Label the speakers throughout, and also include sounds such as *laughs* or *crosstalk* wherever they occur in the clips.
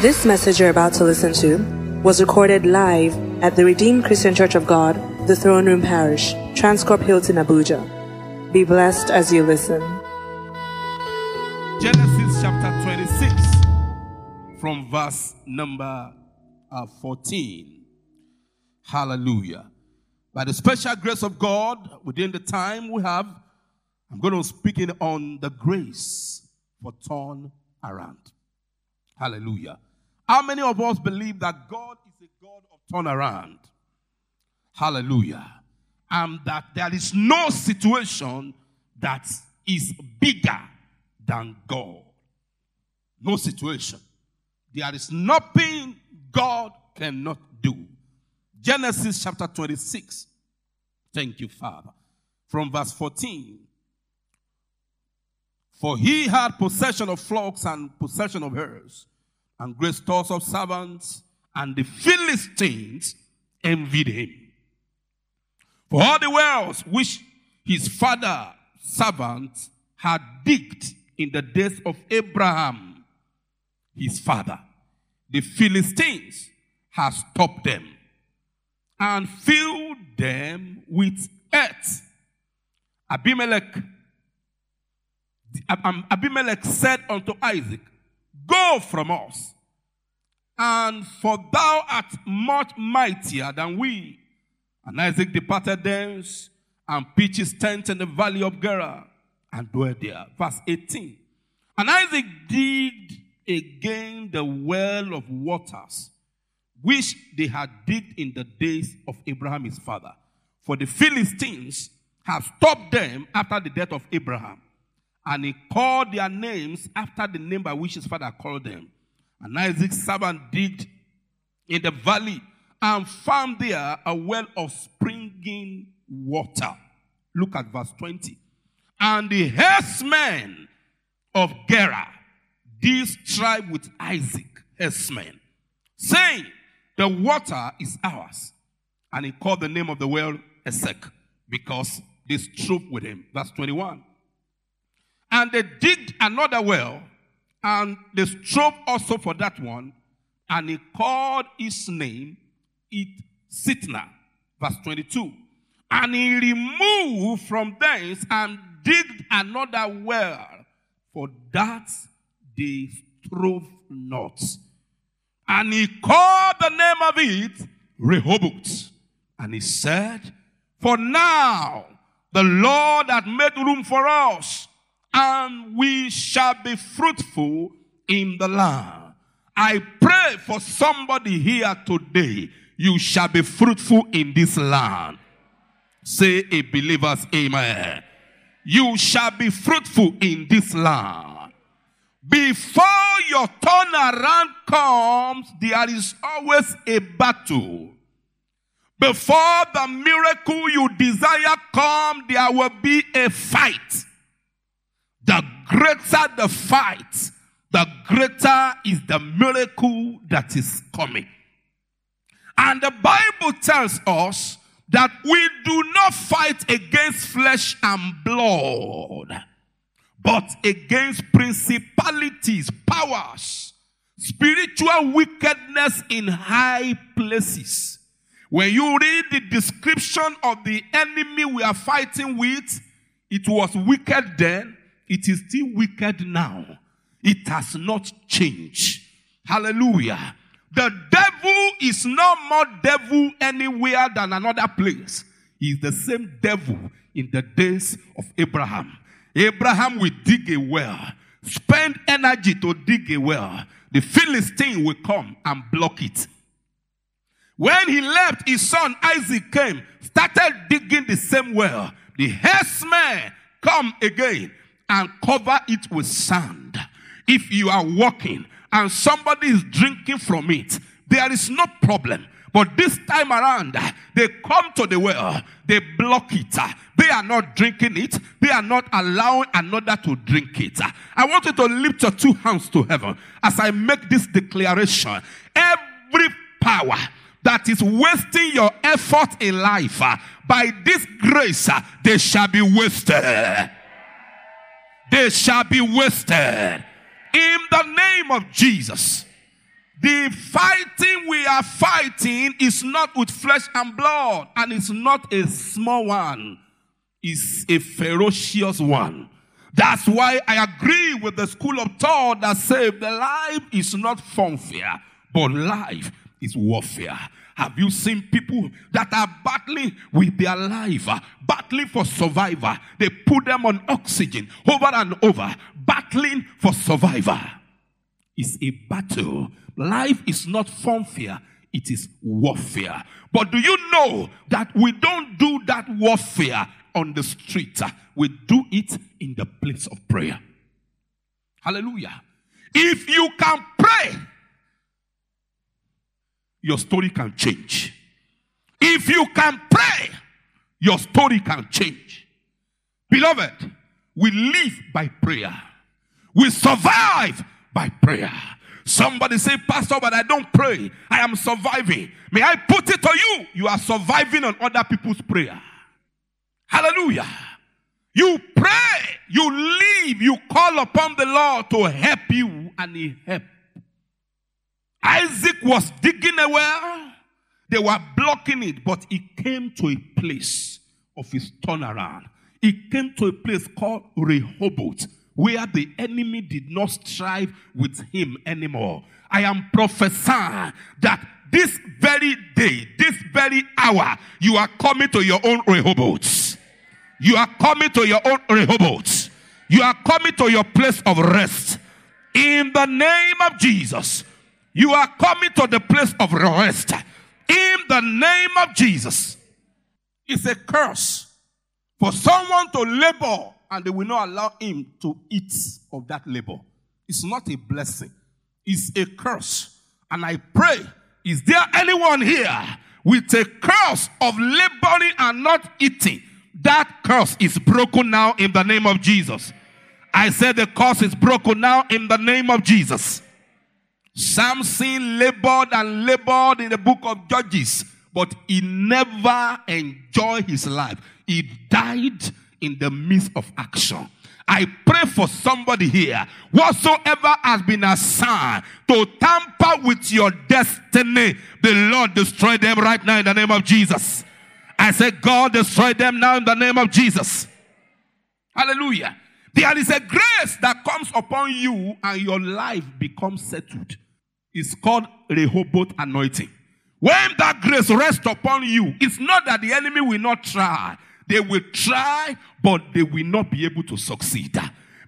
Speaker 1: This message you're about to listen to was recorded live at the Redeemed Christian Church of God, the Throne Room Parish, Transcorp Hilton, Abuja. Be blessed as you listen.
Speaker 2: Genesis chapter 26, from verse number uh, 14. Hallelujah. By the special grace of God, within the time we have, I'm going to speak on the grace for turn around. Hallelujah. How many of us believe that God is a God of turnaround? Hallelujah. And that there is no situation that is bigger than God. No situation. There is nothing God cannot do. Genesis chapter 26. Thank you, Father. From verse 14. For he had possession of flocks and possession of herds and great stores of servants, and the Philistines envied him. For all the wells which his father servants had digged in the days of Abraham, his father, the Philistines had stopped them and filled them with earth. Abimelech, Abimelech said unto Isaac, Go from us. And for thou art much mightier than we. And Isaac departed thence and pitched his tent in the valley of Gerar and dwelt there. Verse 18. And Isaac digged again the well of waters, which they had digged in the days of Abraham his father. For the Philistines have stopped them after the death of Abraham. And he called their names after the name by which his father called them. And Isaac's servant digged in the valley and found there a well of springing water. Look at verse 20. And the herdsmen of Gerar this tribe with Isaac, herdsmen, saying, The water is ours. And he called the name of the well Esek, because they strove with him. Verse 21. And they digged another well, and they strove also for that one, and he called his name it Sitnah. Verse 22. And he removed from thence and digged another well, for that they strove not. And he called the name of it Rehoboth. And he said, For now the Lord hath made room for us and we shall be fruitful in the land. I pray for somebody here today. You shall be fruitful in this land. Say a believer's amen. You shall be fruitful in this land. Before your turnaround comes, there is always a battle. Before the miracle you desire come, there will be a fight the greater the fight, the greater is the miracle that is coming. And the Bible tells us that we do not fight against flesh and blood, but against principalities, powers, spiritual wickedness in high places. When you read the description of the enemy we are fighting with, it was wicked then, it is still wicked now. It has not changed. Hallelujah. The devil is no more devil anywhere than another place. He is the same devil in the days of Abraham. Abraham will dig a well, spend energy to dig a well. The Philistine will come and block it. When he left, his son Isaac came, started digging the same well. The herdsmen come again and cover it with sand. If you are walking and somebody is drinking from it, there is no problem. But this time around, they come to the well, they block it. They are not drinking it, they are not allowing another to drink it. I want you to lift your two hands to heaven as I make this declaration. Every power that is wasting your effort in life, by this grace, they shall be wasted they shall be wasted. In the name of Jesus. The fighting we are fighting is not with flesh and blood, and it's not a small one, it's a ferocious one. That's why I agree with the school of thought that says the life is not funfair, but life is warfare. Have you seen people that are battling with their life, uh, battling for survival? They put them on oxygen over and over, battling for survival. It's a battle. Life is not funfair, it is warfare. But do you know that we don't do that warfare on the street? We do it in the place of prayer. Hallelujah. If you can pray, your story can change. If you can pray, your story can change. Beloved, we live by prayer. We survive by prayer. Somebody say, Pastor, but I don't pray. I am surviving. May I put it to you? You are surviving on other people's prayer. Hallelujah. You pray, you live, you call upon the Lord to help you, and He help. Isaac was digging a well. They were blocking it, but he came to a place of his turnaround. He came to a place called Rehoboth, where the enemy did not strive with him anymore. I am prophesying that this very day, this very hour, you are coming to your own Rehoboth. You are coming to your own Rehoboth. You are coming to your place of rest. In the name of Jesus. You are coming to the place of rest in the name of Jesus. It's a curse for someone to labor and they will not allow him to eat of that labor. It's not a blessing, it's a curse. And I pray, is there anyone here with a curse of laboring and not eating? That curse is broken now in the name of Jesus. I said the curse is broken now in the name of Jesus. Samson labored and labored in the book of Judges, but he never enjoyed his life. He died in the midst of action. I pray for somebody here, whatsoever has been assigned to tamper with your destiny, the Lord destroy them right now in the name of Jesus. I say, God destroy them now in the name of Jesus. Hallelujah. There is a grace that comes upon you and your life becomes settled is called Rehoboth anointing. When that grace rests upon you, it's not that the enemy will not try. They will try, but they will not be able to succeed.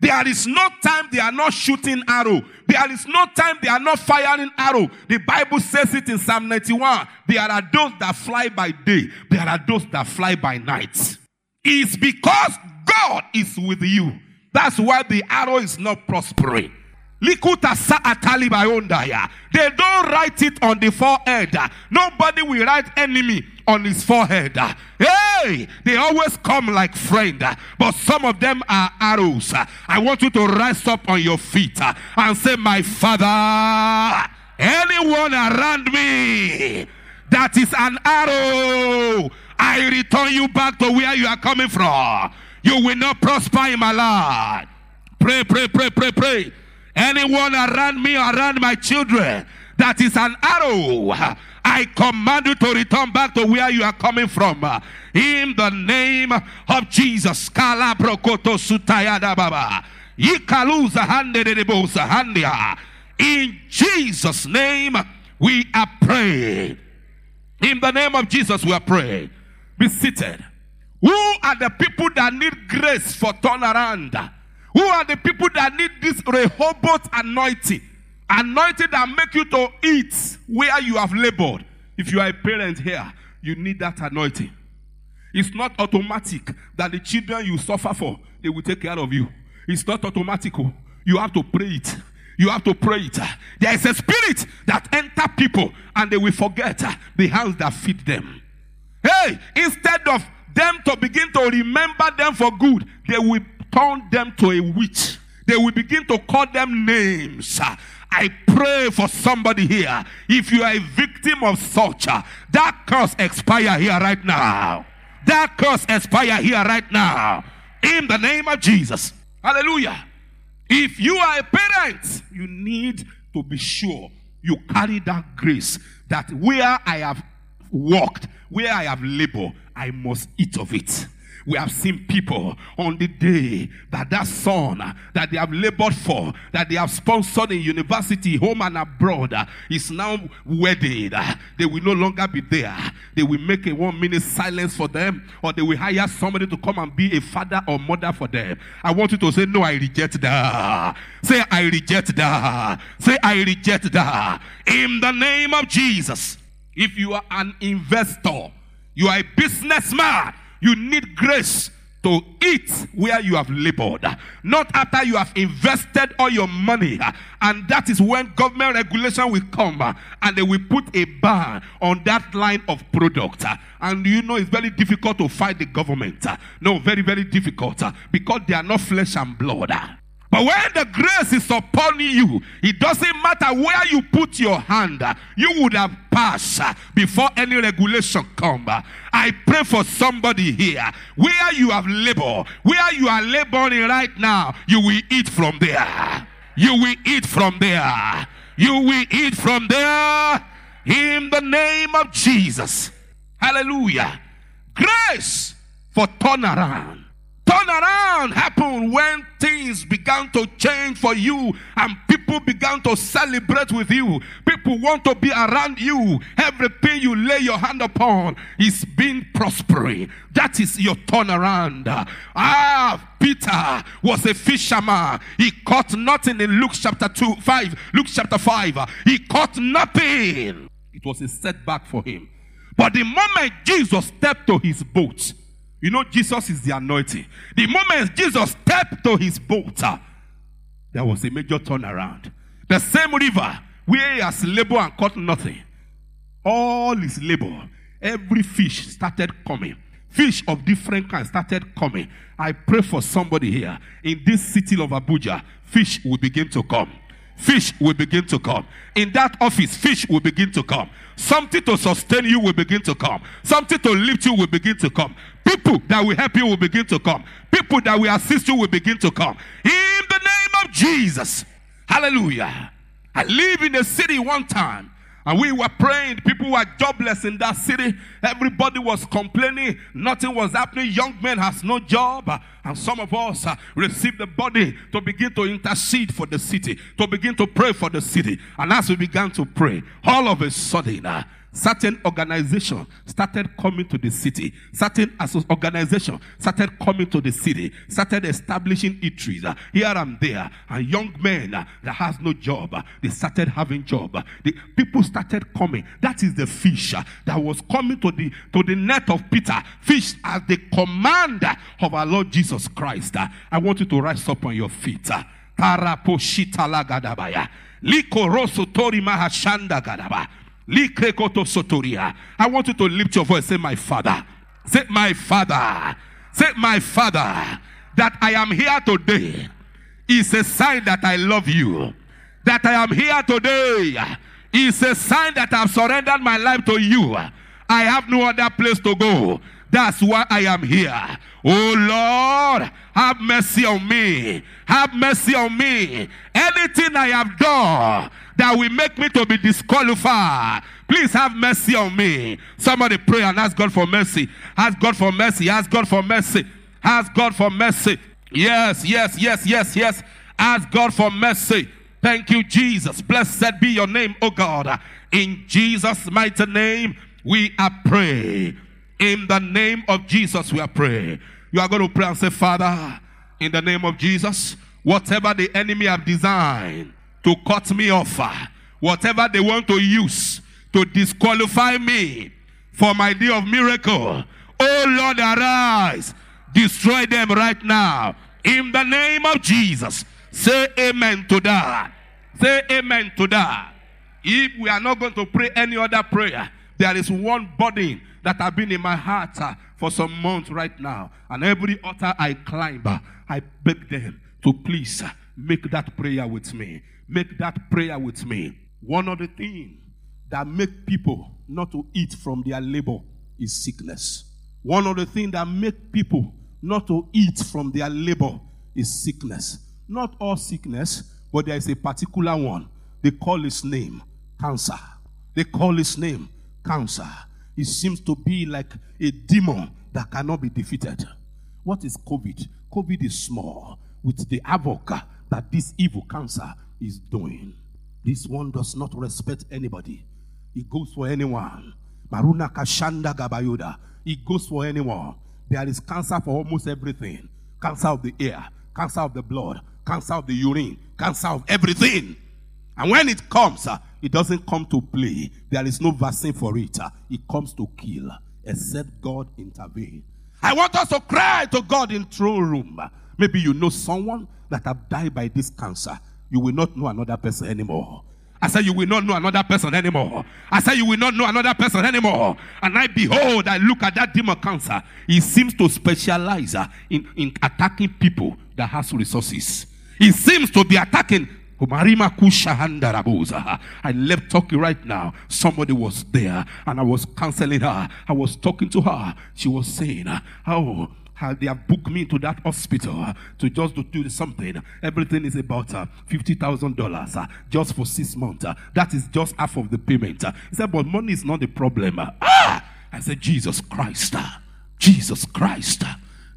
Speaker 2: There is no time they are not shooting arrow. There is no time they are not firing arrow. The Bible says it in Psalm 91. There are those that fly by day. There are those that fly by night. It's because God is with you. That's why the arrow is not prospering. They don't write it on the forehead. Nobody will write enemy on his forehead. Hey, they always come like friend, but some of them are arrows. I want you to rise up on your feet and say, My father, anyone around me that is an arrow, I return you back to where you are coming from. You will not prosper in my life. Pray, pray, pray, pray, pray. Anyone around me, or around my children, that is an arrow, I command you to return back to where you are coming from. In the name of Jesus. In Jesus' name, we are praying. In the name of Jesus, we are praying. Be seated. Who are the people that need grace for turnaround? Who are the people that need this Rehoboth anointing? Anointing that make you to eat where you have labored. If you are a parent here, you need that anointing. It's not automatic that the children you suffer for, they will take care of you. It's not automatic. Oh. You have to pray it. You have to pray it. There is a spirit that enter people and they will forget the hands that feed them. Hey, instead of them to begin to remember them for good, they will turn them to a witch. They will begin to call them names. I pray for somebody here. If you are a victim of such, that curse expire here right now. That curse expire here right now. In the name of Jesus. Hallelujah. If you are a parent, you need to be sure you carry that grace that where I have walked, where I have labored, I must eat of it. We have seen people on the day that that son that they have labored for, that they have sponsored in university, home and abroad, is now wedded. They will no longer be there. They will make a one minute silence for them, or they will hire somebody to come and be a father or mother for them. I want you to say, No, I reject that. Say, I reject that. Say, I reject that. In the name of Jesus. If you are an investor, you are a businessman, you need grace to eat where you have labored, not after you have invested all your money. And that is when government regulation will come and they will put a ban on that line of product. And you know, it's very difficult to fight the government. No, very, very difficult because they are not flesh and blood. But when the grace is upon you, it doesn't matter where you put your hand, you would have passed before any regulation come. I pray for somebody here where you have labor, where you are laboring right now, you will eat from there. You will eat from there. You will eat from there in the name of Jesus. Hallelujah. Grace for turnaround. Turnaround happened when things began to change for you and people began to celebrate with you. People want to be around you. Everything you lay your hand upon is being prospering. That is your turnaround. Ah, Peter was a fisherman. He caught nothing in Luke chapter 2, 5. Luke chapter 5. He caught nothing. It was a setback for him. But the moment Jesus stepped to his boat, you know, Jesus is the anointing. The moment Jesus stepped to his boat, uh, there was a major turnaround. The same river where he has labored and caught nothing. All his labor, every fish started coming. Fish of different kinds started coming. I pray for somebody here in this city of Abuja, fish will begin to come fish will begin to come. In that office, fish will begin to come. Something to sustain you will begin to come. Something to lift you will begin to come. People that will help you will begin to come. People that will assist you will begin to come. In the name of Jesus. Hallelujah. I live in a city one time and we were praying. People were jobless in that city. Everybody was complaining. Nothing was happening. Young men has no job. And some of us uh, received the body to begin to intercede for the city, to begin to pray for the city. And as we began to pray, all of a sudden, uh, certain organization started coming to the city. Certain organization started coming to the city, started establishing eateries here and there. And young men that has no job, they started having job. The people started coming. That is the fish that was coming to the to the net of Peter. Fish as the commander of our Lord Jesus Christ. I want you to rise up on your feet. Uh, Taraposhita lagadabaya. Likoroso tori mahashanda. I want you to lift your voice. Say, My Father. Say, My Father. Say, My Father. That I am here today is a sign that I love you. That I am here today is a sign that I've surrendered my life to you. I have no other place to go. That's why I am here. Oh Lord, have mercy on me. Have mercy on me. Anything I have done that will make me to be disqualified, please have mercy on me. Somebody pray and ask God for mercy. Ask God for mercy. Ask God for mercy. Ask God for mercy. Yes, yes, yes, yes, yes. Ask God for mercy. Thank you, Jesus. Blessed be your name, oh God. In Jesus' mighty name, we are praying. In the name of Jesus, we are praying. You are going to pray and say, Father, in the name of Jesus, whatever the enemy have designed to cut me off, whatever they want to use to disqualify me for my day of miracle, oh Lord, arise, destroy them right now. In the name of Jesus, say amen to that. Say amen to that. If we are not going to pray any other prayer, there is one burden that have been in my heart uh, for some months right now. And every altar I climb, uh, I beg them to please uh, make that prayer with me. Make that prayer with me. One of the things that make people not to eat from their labor is sickness. One of the things that make people not to eat from their labor is sickness. Not all sickness, but there is a particular one. They call his name Cancer. They call his name cancer. It seems to be like a demon that cannot be defeated. What is COVID? COVID is small with the havoc that this evil cancer is doing. This one does not respect anybody. It goes for anyone. Maruna Kashanda Gabayuda. It goes for anyone. There is cancer for almost everything cancer of the ear, cancer of the blood, cancer of the urine, cancer of everything. And when it comes, uh, it doesn't come to play. There is no vaccine for it. Uh, it comes to kill, except God intervene. I want us to cry to God in throne room. Maybe you know someone that have died by this cancer. You will not know another person anymore. I said, You will not know another person anymore. I said, You will not know another person anymore. And I behold, I look at that demon cancer. He seems to specialize uh, in, in attacking people that has resources. He seems to be attacking. I left Turkey right now. Somebody was there and I was counseling her. I was talking to her. She was saying, Oh, how they have booked me to that hospital to just to do something. Everything is about uh, fifty thousand uh, dollars just for six months. Uh, that is just half of the payment. He said, but money is not the problem. Ah, I said, Jesus Christ, Jesus Christ.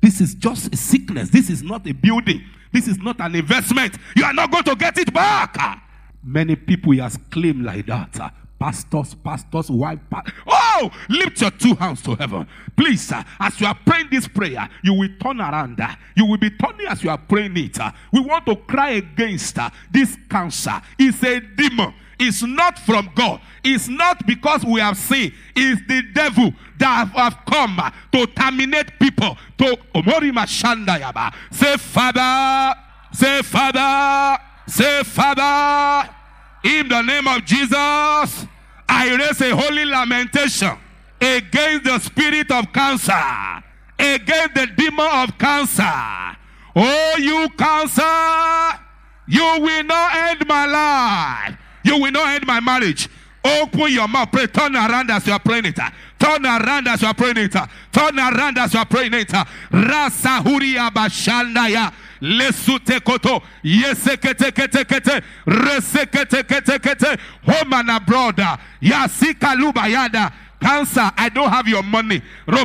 Speaker 2: This is just a sickness. This is not a building. This is not an investment. You are not going to get it back. Many people he has claimed like that pastors, pastors, wife. Oh, lift your two hands to heaven. Please, uh, as you are praying this prayer, you will turn around. Uh, you will be turning as you are praying it. Uh, we want to cry against this cancer. It's a demon. It's not from God. It's not because we have seen. It's the devil that have come to terminate people. To Omori Mashandayaba. Say, Father. Say, Father. Say, Father. In the name of Jesus, I raise a holy lamentation against the spirit of cancer, against the demon of cancer. Oh, you cancer, you will not end my life. You will not end my marriage. Open your mouth. Pray. Turn around as you are praying it. Turn around as you are praying it. Turn around as you are praying it. Rasa bashandaya. Lesute koto. Yesekete kete kete resekete kete kete homana brother yasika lubayada cancer i don't have your money. I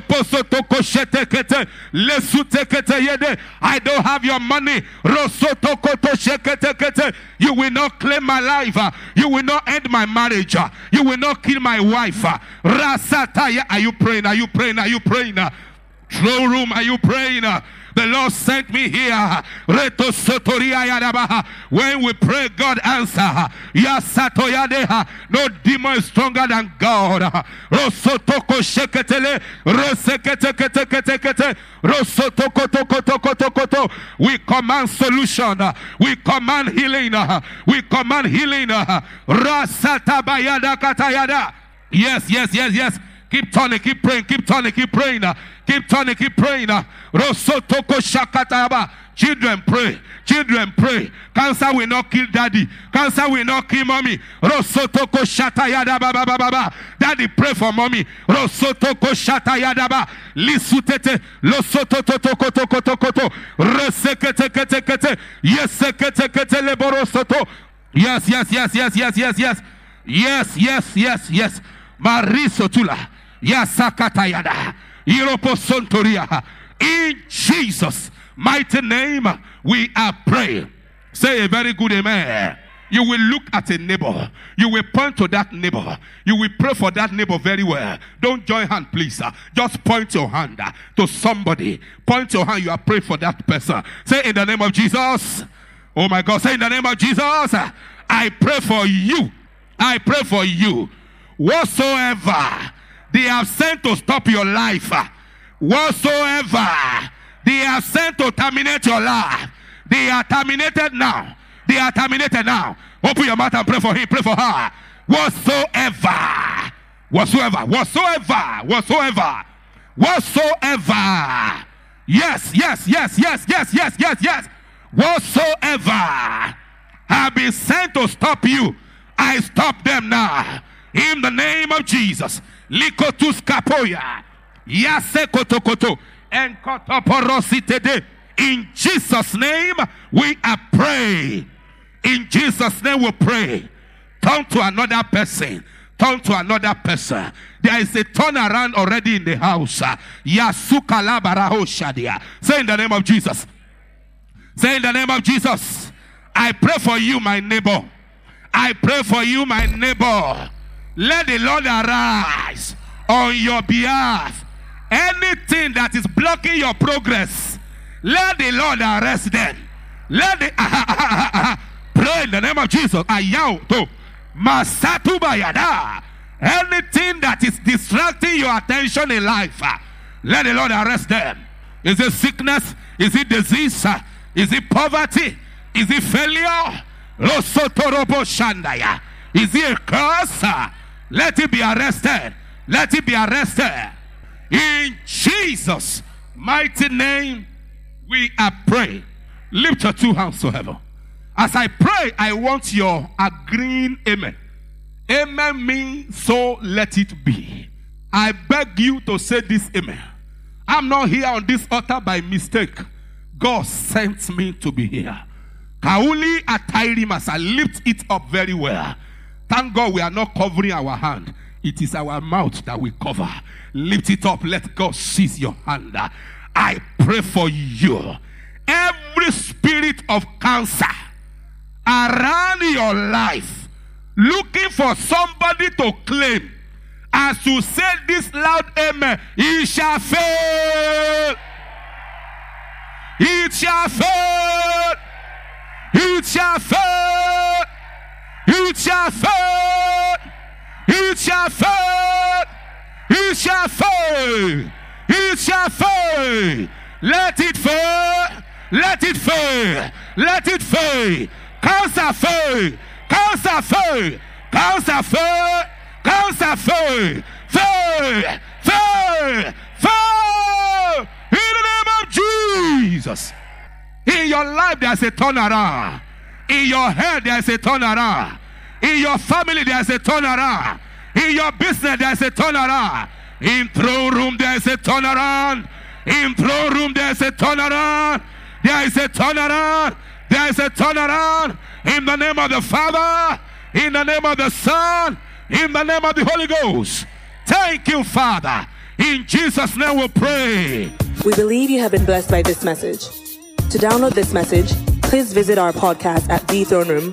Speaker 2: don't have your money. You will not claim my life. You will not end my marriage. You will not kill my wife. Are you praying? Are you praying? Are you praying? Throne room are you praying the Lord sent me here. When we pray, God answer. No demon is stronger than God. We command solution. We command healing. We command healing. Yes, yes, yes, yes. Keep turning, keep praying, keep turning, keep praying. Uh, keep turning, keep praying. Uh. Rosotoko shakataba. Children pray. Children pray. Cancer will not kill daddy. Cancer will not kill mommy. Rosotoko shatayada baba baba baba. Daddy pray for mommy. Rosotoko shatayada ba. Lisutete. Losototo toko toko toko to. Resekete kete kete. Yesekete kete leborosoto. Yes, yes, yes, yes, yes, yes, yes. Yes, yes, yes, yes. Marisotula. Yasakatayada. In Jesus' mighty name, we are praying. Say a very good amen. You will look at a neighbor. You will point to that neighbor. You will pray for that neighbor very well. Don't join hand, please. Just point your hand uh, to somebody. Point your hand. You are praying for that person. Say in the name of Jesus. Oh my God. Say in the name of Jesus. I pray for you. I pray for you. Whatsoever they have sent to stop your life. Whatsoever they have sent to terminate your life, they are terminated now. They are terminated now. Open your mouth and pray for him, pray for her. Whatsoever, whatsoever, whatsoever, whatsoever, whatsoever. Yes, yes, yes, yes, yes, yes, yes, yes. Whatsoever have been sent to stop you, I stop them now. In the name of Jesus. Likotus kapoya. Yase kotokoto. And kotoporositede. In Jesus' name, we are praying. In Jesus' name, we pray. Turn to another person. Turn to another person. There is a turnaround already in the house. Yasukalabaraho shadia. Say in the name of Jesus. Say in the name of Jesus. I pray for you, my neighbor. I pray for you, my neighbor. Let the Lord arise on your behalf. Anything that is blocking your progress, let the Lord arrest them. Let the *laughs* pray in the name of Jesus. Ayauto. Masatubayada. Anything that is distracting your attention in life, let the Lord arrest them. Is it sickness? Is it disease? Is it poverty? Is it failure? Is it a curse? Let it be arrested. Let it be arrested. In Jesus' mighty name, we are praying. Lift your two hands to heaven. As I pray, I want your agreeing amen. Amen means so let it be. I beg you to say this amen. I'm not here on this altar by mistake. God sent me to be here. Kauli Atairim as I lift it up very well. Thank God we are not covering our hand. It is our mouth that we cover. Lift it up. Let God seize your hand. I pray for you. Every spirit of cancer around your life looking for somebody to claim as you say this loud amen it shall fail it shall fail it shall fail it shall fail it shall fail it shall fail it shall fail let it fail let it fail let it fail cancer fail cancer fail cancer fail cancer fail fail fail fail in the name of jesus. In your life there's a turnaround. In your head there's a turnaround in your family there's a turnaround in your business there's a turnaround in throne room there's a turnaround in throne room there's a turnaround there is a turnaround there is a turnaround in the name of the Father, in the name of the Son, in the name of the Holy Ghost. Thank you, Father. In Jesus' name we pray.
Speaker 1: We believe you have been blessed by this message. To download this message, please visit our podcast at The Throne Room